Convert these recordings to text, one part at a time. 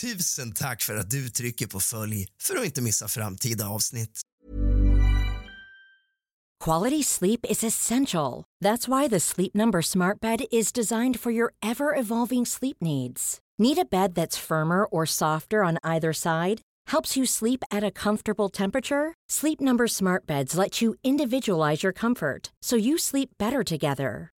Tusen tack för att du trycker på följ för att inte missa framtida avsnitt. Quality sleep is essential. That's why the Sleep Number Smart Bed is designed for your ever evolving sleep needs. Need a bed that's firmer or softer on either side? Helps you sleep at a comfortable temperature? Sleep Number Smart Beds let you individualize your comfort so you sleep better together.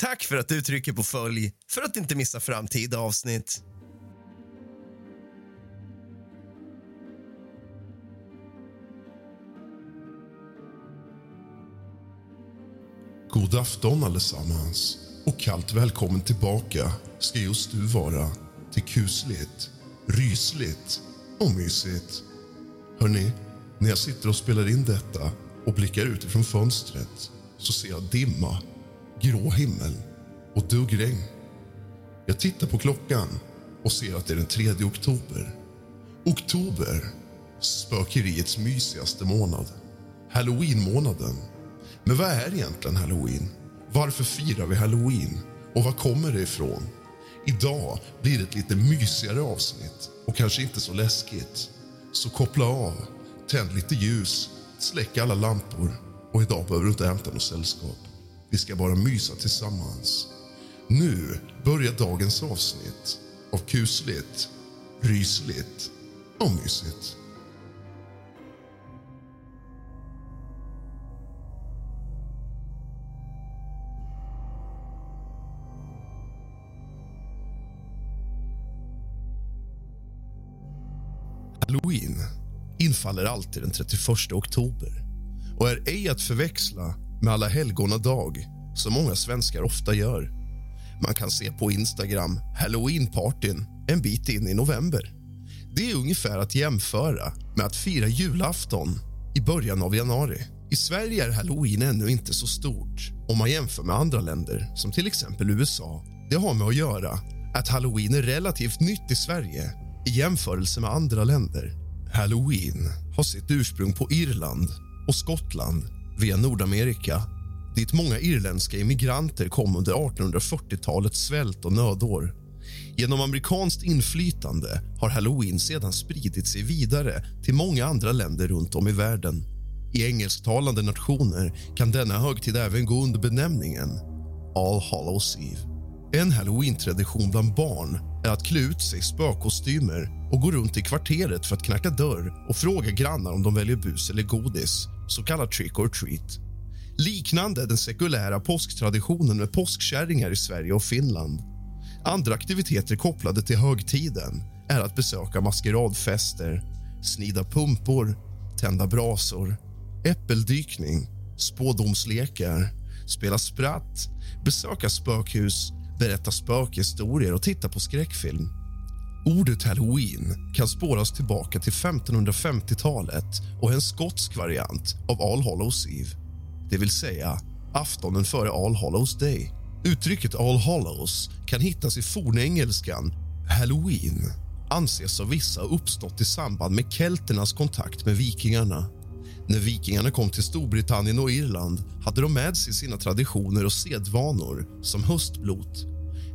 Tack för att du trycker på följ för att inte missa framtida avsnitt. God afton allesammans och kallt välkommen tillbaka ska just du vara till kusligt, rysligt och mysigt. Hörni, när jag sitter och spelar in detta och blickar ut ifrån fönstret så ser jag dimma, grå himmel och duggregn. Jag tittar på klockan och ser att det är den 3 oktober. Oktober, spökeriets mysigaste månad. Halloween-månaden. Men vad är egentligen halloween? Varför firar vi halloween? Och var kommer det ifrån? Idag blir det ett lite mysigare avsnitt och kanske inte så läskigt. Så koppla av, tänd lite ljus, släck alla lampor och idag behöver du inte hämta något sällskap. Vi ska bara mysa tillsammans. Nu börjar dagens avsnitt av kusligt, rysligt och mysigt. Halloween infaller alltid den 31 oktober och är ej att förväxla med alla helgonadag som många svenskar ofta gör. Man kan se på Instagram halloweenpartyn en bit in i november. Det är ungefär att jämföra med att fira julafton i början av januari. I Sverige är halloween ännu inte så stort om man jämför med andra länder, som till exempel USA. Det har med att göra att halloween är relativt nytt i Sverige i jämförelse med andra länder. Halloween har sitt ursprung på Irland och Skottland via Nordamerika dit många irländska immigranter kom under 1840-talets svält och nödår. Genom amerikanskt inflytande har halloween sedan spridit sig vidare till många andra länder runt om i världen. I engelsktalande nationer kan denna högtid även gå under benämningen All Hallows Eve. En halloween-tradition bland barn är att klä ut sig i spökkostymer och gå runt i kvarteret för att knacka dörr och fråga grannar om de väljer bus eller godis, så kallad trick or treat. Liknande den sekulära påsktraditionen med påskkärringar i Sverige och Finland. Andra aktiviteter kopplade till högtiden är att besöka maskeradfester, snida pumpor, tända brasor, äppeldykning, spådomslekar, spela spratt, besöka spökhus, berätta spökhistorier och titta på skräckfilm. Ordet halloween kan spåras tillbaka till 1550-talet och är en skotsk variant av All Hallows Eve, det vill säga aftonen före All Hallows Day. Uttrycket All Hallows kan hittas i fornengelskan halloween anses av vissa ha uppstått i samband med kelternas kontakt med vikingarna. När vikingarna kom till Storbritannien och Irland hade de med sig sina traditioner och sedvanor som höstblot.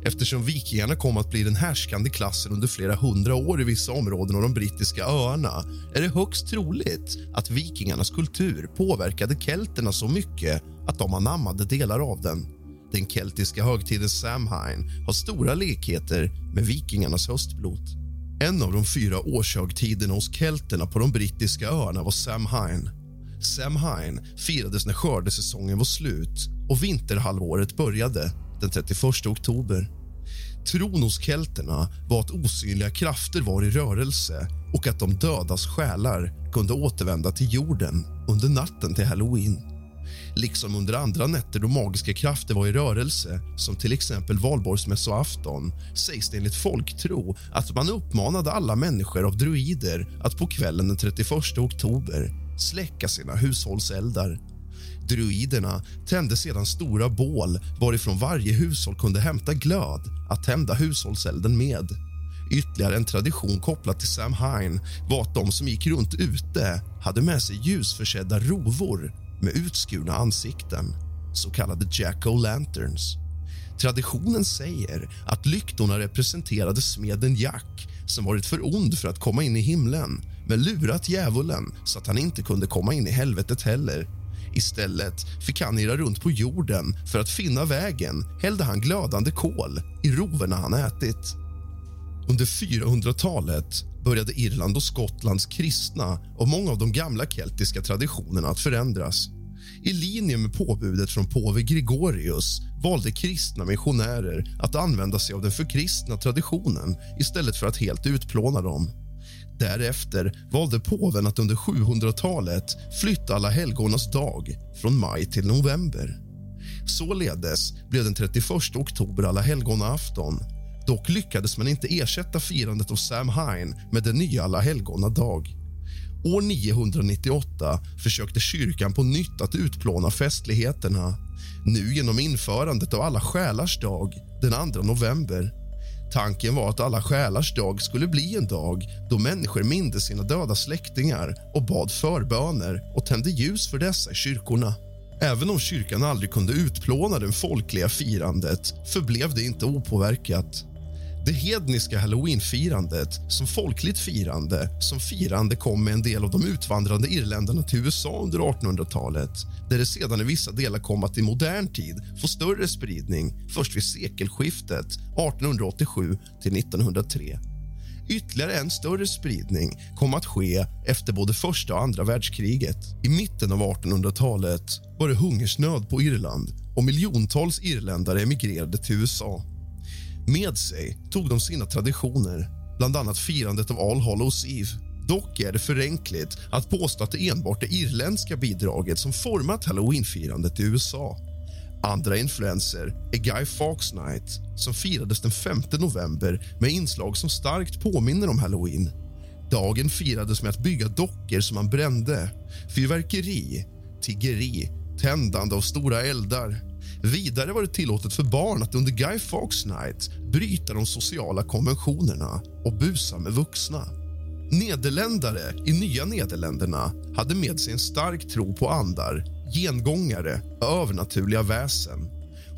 Eftersom vikingarna kom att bli den härskande klassen under flera hundra år i vissa områden av de brittiska öarna är det högst troligt att vikingarnas kultur påverkade kelterna så mycket att de anammade delar av den. Den keltiska högtiden Samhain har stora likheter med vikingarnas höstblot. En av de fyra årshögtiderna hos kelterna på de brittiska öarna var Samhain. Samhain firades när skördesäsongen var slut och vinterhalvåret började den 31 oktober. Tron hos kelterna var att osynliga krafter var i rörelse och att de dödas själar kunde återvända till jorden under natten till halloween. Liksom under andra nätter då magiska krafter var i rörelse som till exempel valborgsmässoafton sägs det enligt folktro att man uppmanade alla människor av druider att på kvällen den 31 oktober släcka sina hushållseldar. Druiderna tände sedan stora bål varifrån varje hushåll kunde hämta glöd att tända hushållselden med. Ytterligare en tradition kopplad till Sam Hine var att de som gick runt ute hade med sig ljusförsedda rovor med utskurna ansikten, så kallade jack-o'-lanterns. Traditionen säger att lyktorna representerade smeden Jack som varit för ond för att komma in i himlen men lurat djävulen så att han inte kunde komma in i helvetet heller. Istället fick han irra runt på jorden. För att finna vägen hällde han glödande kol i roverna han ätit. Under 400-talet började Irland och Skottlands kristna och många av de gamla keltiska traditionerna att förändras. I linje med påbudet från påve Gregorius valde kristna missionärer att använda sig av den förkristna traditionen istället för att helt utplåna dem. Därefter valde påven att under 700-talet flytta Alla helgonas dag från maj till november. Således blev den 31 oktober Alla helgona-afton. Dock lyckades man inte ersätta firandet av Samhain med den nya Alla helgona dag. År 998 försökte kyrkan på nytt att utplåna festligheterna nu genom införandet av Alla själars dag den 2 november. Tanken var att alla själars dag skulle bli en dag då människor mindes sina döda släktingar och bad förböner och tände ljus för dessa i kyrkorna. Även om kyrkan aldrig kunde utplåna det folkliga firandet förblev det inte opåverkat. Det hedniska halloweenfirandet som folkligt firande som firande kom med en del av de utvandrande irländarna till USA under 1800-talet där det sedan i vissa delar kom att i modern tid få större spridning först vid sekelskiftet 1887 till 1903. Ytterligare en större spridning kom att ske efter både första och andra världskriget. I mitten av 1800-talet var det hungersnöd på Irland och miljontals irländare emigrerade till USA. Med sig tog de sina traditioner, bland annat firandet av All Hallows Eve. Dock är det förenkligt att påstå att det enbart är irländska bidraget som format halloweenfirandet i USA. Andra influenser är Guy Fawkes Night som firades den 5 november med inslag som starkt påminner om halloween. Dagen firades med att bygga dockor som man brände, fyrverkeri, tiggeri, tändande av stora eldar Vidare var det tillåtet för barn att under Guy Fawkes Night bryta de sociala konventionerna och busa med vuxna. Nederländare i Nya Nederländerna hade med sig en stark tro på andar, gengångare och övernaturliga väsen.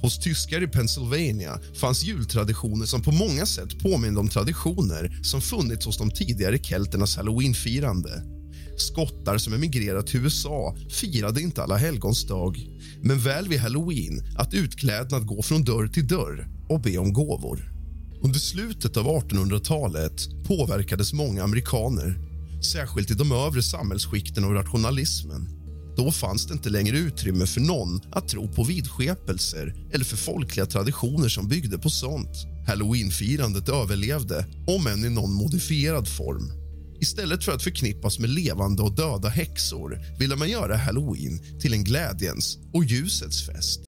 Hos tyskar i Pennsylvania fanns jultraditioner som på många sätt påminde om traditioner som funnits hos de tidigare kelternas halloweenfirande. Skottar som emigrerat till USA firade inte alla helgons dag men väl vid halloween att utklädnad gå från dörr till dörr och be om gåvor. Under slutet av 1800-talet påverkades många amerikaner särskilt i de övre samhällsskikten av rationalismen. Då fanns det inte längre utrymme för någon att tro på vidskepelser eller för folkliga traditioner som byggde på sånt. Halloweenfirandet överlevde, om än i någon modifierad form. Istället för att förknippas med levande och döda häxor ville man göra halloween till en glädjens och ljusets fest.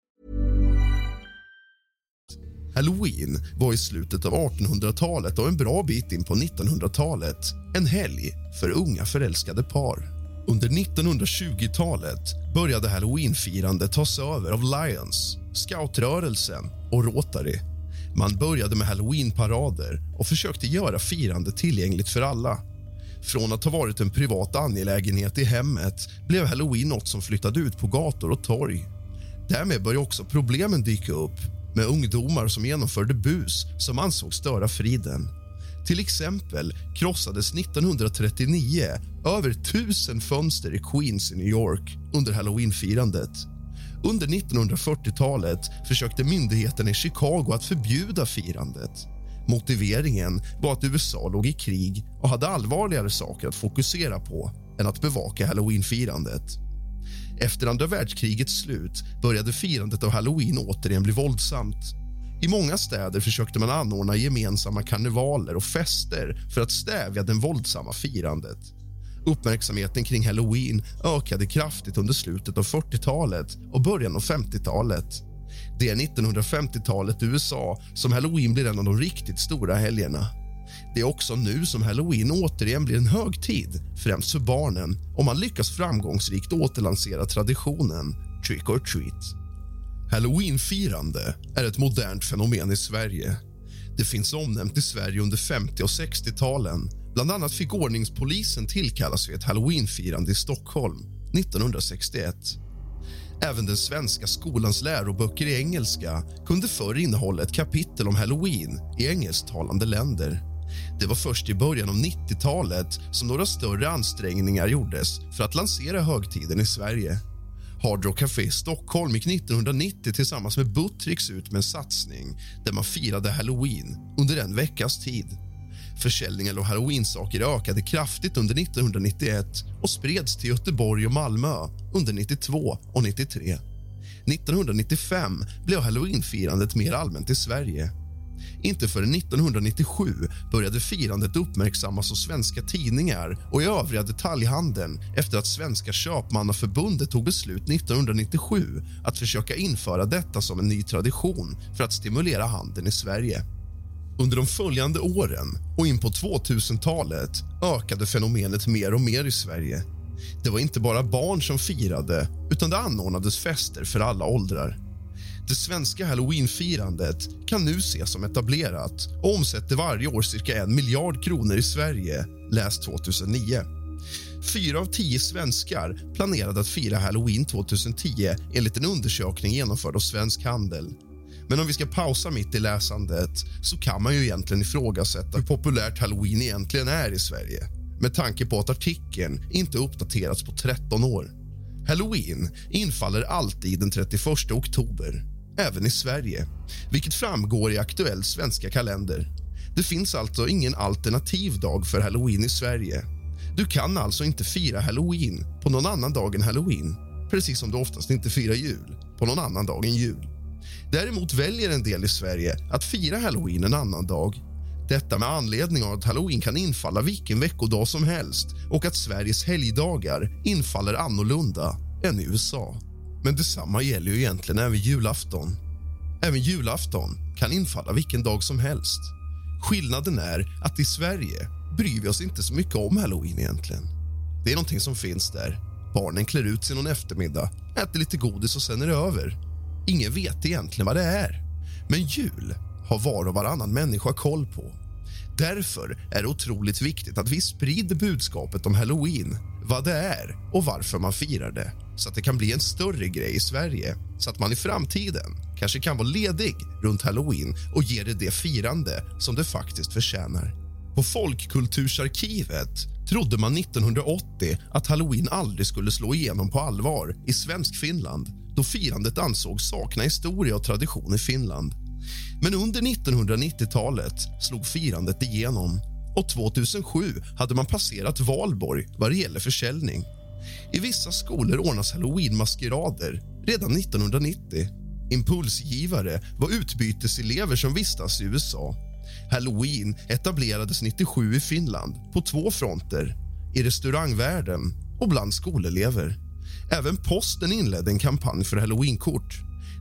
Halloween var i slutet av 1800-talet och en bra bit in på 1900-talet en helg för unga förälskade par. Under 1920-talet började halloweenfirandet tas över av Lions, scoutrörelsen och Rotary. Man började med halloweenparader och försökte göra firandet tillgängligt för alla. Från att ha varit en privat angelägenhet i hemmet blev halloween något som flyttade ut på gator och torg. Därmed började också problemen dyka upp med ungdomar som genomförde bus som ansågs störa friden. Till exempel krossades 1939 över tusen fönster i Queens i New York under halloweenfirandet. Under 1940-talet försökte myndigheterna i Chicago att förbjuda firandet. Motiveringen var att USA låg i krig och hade allvarligare saker att fokusera på än att bevaka halloweenfirandet. Efter andra världskrigets slut började firandet av halloween återigen bli våldsamt. I många städer försökte man anordna gemensamma karnevaler och fester för att stävja det våldsamma firandet. Uppmärksamheten kring halloween ökade kraftigt under slutet av 40-talet och början av 50-talet. Det är 1950-talet i USA som halloween blir en av de riktigt stora helgerna. Det är också nu som halloween återigen blir en högtid, främst för barnen om man lyckas framgångsrikt återlansera traditionen trick or treat. Halloweenfirande är ett modernt fenomen i Sverige. Det finns omnämnt i Sverige under 50 och 60-talen. Bland annat fick ordningspolisen tillkallas vid ett halloweenfirande i Stockholm 1961. Även den svenska skolans läroböcker i engelska kunde förr innehålla ett kapitel om halloween i engelsktalande länder. Det var först i början av 90-talet som några större ansträngningar gjordes för att lansera högtiden i Sverige. Hard Rock Café i Stockholm gick 1990 tillsammans med Buttricks ut med en satsning där man firade halloween under en veckas tid. Försäljningen av halloweensaker ökade kraftigt under 1991 och spreds till Göteborg och Malmö under 92 och 93. 1995 blev halloweenfirandet mer allmänt i Sverige. Inte förrän 1997 började firandet uppmärksammas av svenska tidningar och i övriga detaljhandeln efter att Svenska köpmannaförbundet tog beslut 1997 att försöka införa detta som en ny tradition för att stimulera handeln i Sverige. Under de följande åren och in på 2000-talet ökade fenomenet mer och mer i Sverige. Det var inte bara barn som firade, utan det anordnades fester för alla åldrar. Det svenska halloweenfirandet kan nu ses som etablerat och omsätter varje år cirka en miljard kronor i Sverige, läs 2009. Fyra av tio svenskar planerade att fira halloween 2010 enligt en undersökning genomförd av Svensk Handel. Men om vi ska pausa mitt i läsandet så kan man ju egentligen ifrågasätta hur populärt halloween egentligen är i Sverige med tanke på att artikeln inte uppdaterats på 13 år. Halloween infaller alltid den 31 oktober, även i Sverige vilket framgår i aktuell svenska kalender. Det finns alltså ingen alternativ dag för halloween i Sverige. Du kan alltså inte fira halloween på någon annan dag än halloween precis som du oftast inte firar jul på någon annan dag än jul. Däremot väljer en del i Sverige att fira halloween en annan dag. Detta med anledning av att halloween kan infalla vilken veckodag som helst och att Sveriges helgdagar infaller annorlunda än i USA. Men detsamma gäller ju egentligen även julafton. Även julafton kan infalla vilken dag som helst. Skillnaden är att i Sverige bryr vi oss inte så mycket om halloween egentligen. Det är någonting som finns där. Barnen klär ut sig någon eftermiddag, äter lite godis och sen är det över. Ingen vet egentligen vad det är. Men jul har var och varannan människa koll på. Därför är det otroligt viktigt att vi sprider budskapet om halloween, vad det är och varför man firar det så att det kan bli en större grej i Sverige så att man i framtiden kanske kan vara ledig runt halloween och ge det det firande som det faktiskt förtjänar. På Folkkultursarkivet trodde man 1980 att halloween aldrig skulle slå igenom på allvar i svensk Finland då firandet ansågs sakna historia och tradition i Finland. Men under 1990-talet slog firandet igenom och 2007 hade man passerat Valborg vad det gäller försäljning. I vissa skolor ordnas halloweenmaskerader redan 1990. Impulsgivare var utbyteselever som vistas i USA. Halloween etablerades 97 i Finland på två fronter, i restaurangvärlden och bland skolelever. Även posten inledde en kampanj för halloweenkort.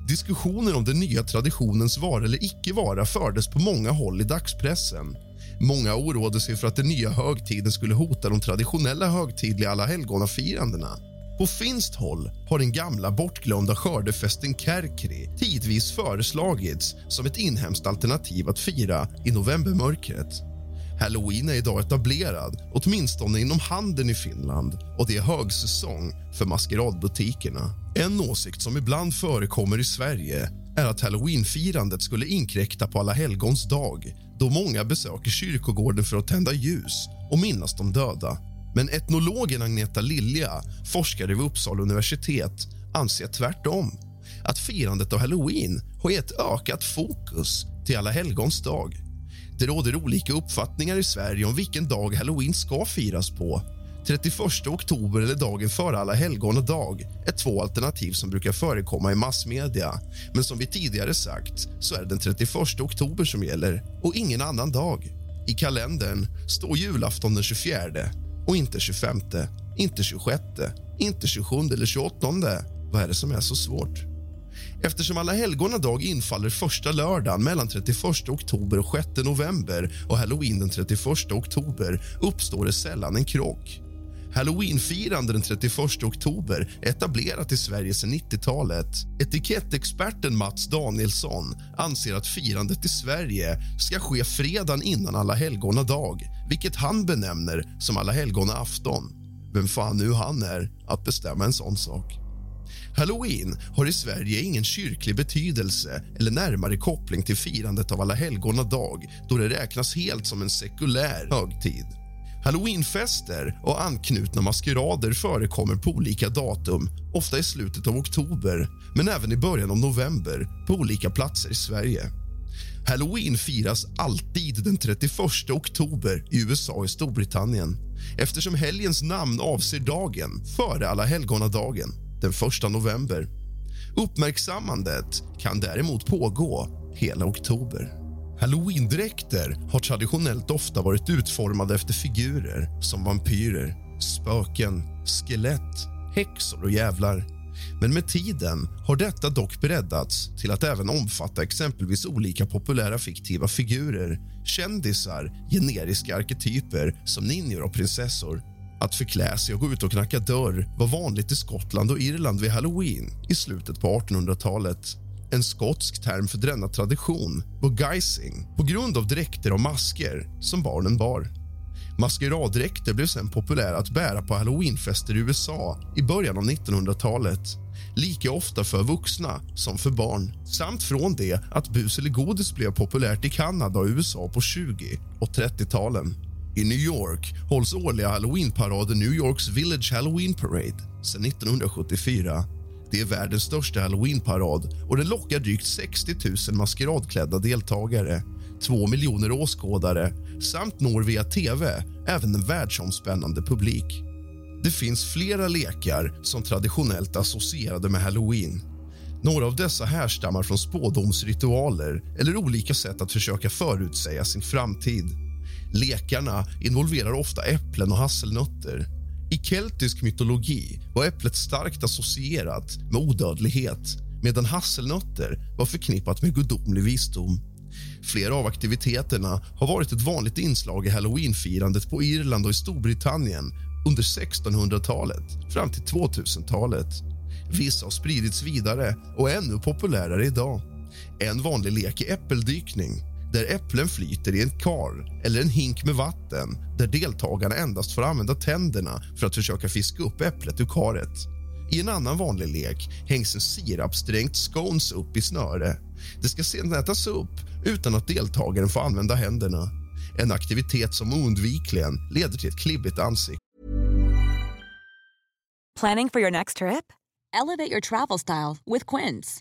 Diskussioner om den nya traditionens vara eller icke vara fördes på många håll i dagspressen. Många oroade sig för att den nya högtiden skulle hota de traditionella högtidliga alla helgonafirandena. På finskt håll har den gamla bortglömda skördefesten Kärkri tidvis föreslagits som ett inhemskt alternativ att fira i novembermörkret. Halloween är idag etablerad, åtminstone inom handeln i Finland och det är högsäsong för maskeradbutikerna. En åsikt som ibland förekommer i Sverige är att halloweenfirandet skulle inkräkta på Alla helgons dag då många besöker kyrkogården för att tända ljus och minnas de döda. Men etnologen Agneta Lilja, forskare vid Uppsala universitet anser tvärtom att firandet av halloween har gett ökat fokus till Alla helgons dag. Det råder olika uppfattningar i Sverige om vilken dag halloween ska firas på 31 oktober eller dagen före Alla helgonadag är två alternativ som brukar förekomma i massmedia. Men som vi tidigare sagt så är det den 31 oktober som gäller och ingen annan dag. I kalendern står julafton den 24 och inte 25, inte 26, inte 27 eller 28. Vad är det som är så svårt? Eftersom Alla helgonadag infaller första lördagen mellan 31 oktober och 6 november och halloween den 31 oktober uppstår det sällan en krock. Halloweenfirande den 31 oktober etablerat i Sverige sedan 90-talet. Etikettexperten Mats Danielsson anser att firandet i Sverige ska ske fredagen innan Alla helgona dag vilket han benämner som Alla helgona afton. Vem fan nu han är att bestämma en sån sak. Halloween har i Sverige ingen kyrklig betydelse eller närmare koppling till firandet av Alla helgona dag då det räknas helt som en sekulär högtid. Halloweenfester och anknutna maskerader förekommer på olika datum ofta i slutet av oktober, men även i början av november på olika platser i Sverige. Halloween firas alltid den 31 oktober i USA och Storbritannien eftersom helgens namn avser dagen före Alla helgonadagen, den 1 november. Uppmärksammandet kan däremot pågå hela oktober. Halloween-dräkter har traditionellt ofta varit utformade efter figurer som vampyrer, spöken, skelett, häxor och jävlar. Men med tiden har detta dock breddats till att även omfatta exempelvis olika populära fiktiva figurer kändisar, generiska arketyper som ninjor och prinsessor. Att förklä sig och gå ut och knacka dörr var vanligt i Skottland och Irland vid halloween i slutet på 1800-talet. En skotsk term för denna tradition var guising på grund av dräkter och masker som barnen bar. Maskeraddräkter blev sen populära att bära på halloweenfester i USA i början av 1900-talet. lika ofta för vuxna som för barn. Samt från det att bus eller godis blev populärt i Kanada och USA på 20 och 30-talen. I New York hålls årliga halloweenparaden New Yorks Village Halloween Parade sedan 1974. Det är världens största halloweenparad och den lockar drygt 60 000 maskeradklädda deltagare, 2 miljoner åskådare samt når via tv även en världsomspännande publik. Det finns flera lekar som traditionellt associerade med halloween. Några av dessa härstammar från spådomsritualer eller olika sätt att försöka förutsäga sin framtid. Lekarna involverar ofta äpplen och hasselnötter. I keltisk mytologi var äpplet starkt associerat med odödlighet medan hasselnötter var förknippat med gudomlig visdom. Flera av aktiviteterna har varit ett vanligt inslag i halloweenfirandet på Irland och i Storbritannien under 1600-talet fram till 2000-talet. Vissa har spridits vidare och är ännu populärare idag. En vanlig lek är äppeldykning där äpplen flyter i en kar eller en hink med vatten där deltagarna endast får använda tänderna för att försöka fiska upp äpplet ur karet. I en annan vanlig lek hängs en sirapsdränkt scones upp i snöre. Det ska sedan ätas upp utan att deltagaren får använda händerna. En aktivitet som oundvikligen leder till ett klibbigt ansikte. Planning for your next trip? Elevate your travel style with Quince.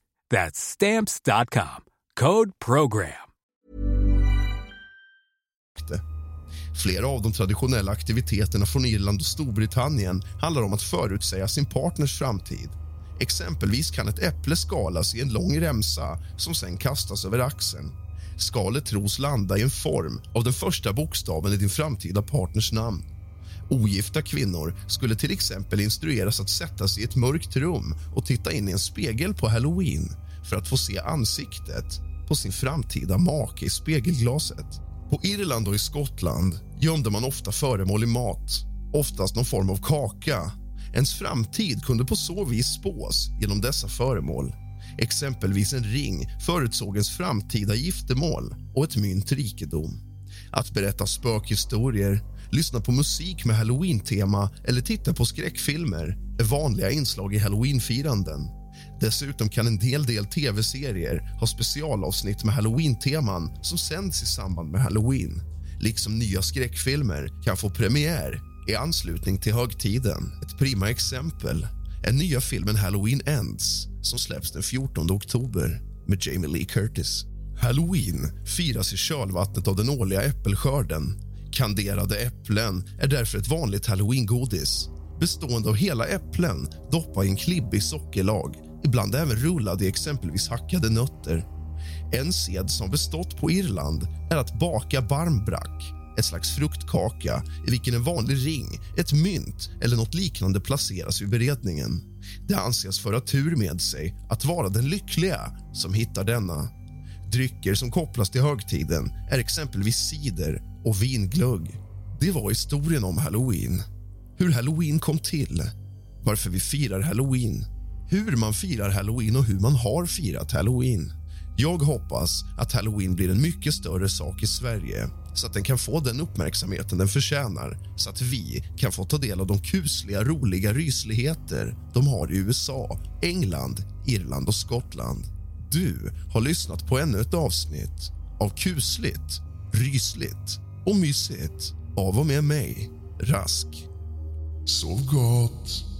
That's stamps.com. Code program. Flera av de traditionella aktiviteterna från Irland och Storbritannien handlar om att förutsäga sin partners framtid. Exempelvis kan ett äpple skalas i en lång remsa som sen kastas över axeln. Skalet tros landa i en form av den första bokstaven i din framtida partners namn. Ogifta kvinnor skulle till exempel instrueras att sätta sig i ett mörkt rum och titta in i en spegel på halloween för att få se ansiktet på sin framtida make i spegelglaset. På Irland och i Skottland gömde man ofta föremål i mat, oftast någon form av kaka. Ens framtid kunde på så vis spås genom dessa föremål. Exempelvis en ring förutsåg ens framtida giftermål och ett mynt rikedom. Att berätta spökhistorier, lyssna på musik med halloween-tema eller titta på skräckfilmer är vanliga inslag i halloweenfiranden. Dessutom kan en del del tv-serier ha specialavsnitt med halloween-teman som sänds i samband med halloween. Liksom nya skräckfilmer kan få premiär i anslutning till högtiden. Ett prima exempel är nya filmen Halloween Ends som släpps den 14 oktober med Jamie Lee Curtis. Halloween firas i kölvattnet av den årliga äppelskörden. Kanderade äpplen är därför ett vanligt halloweengodis bestående av hela äpplen doppade i en klibbig sockerlag ibland även rullade i exempelvis hackade nötter. En sed som bestått på Irland är att baka barmbrack ett slags fruktkaka i vilken en vanlig ring, ett mynt eller något liknande placeras vid beredningen. Det anses föra tur med sig att vara den lyckliga som hittar denna. Drycker som kopplas till högtiden är exempelvis cider och vinglögg. Det var historien om halloween. Hur halloween kom till, varför vi firar halloween hur man firar halloween och hur man har firat halloween. Jag hoppas att halloween blir en mycket större sak i Sverige så att den kan få den uppmärksamheten den förtjänar så att vi kan få ta del av de kusliga, roliga rysligheter de har i USA, England, Irland och Skottland. Du har lyssnat på ännu ett avsnitt av kusligt, rysligt och mysigt av och med mig, Rask. Sov gott.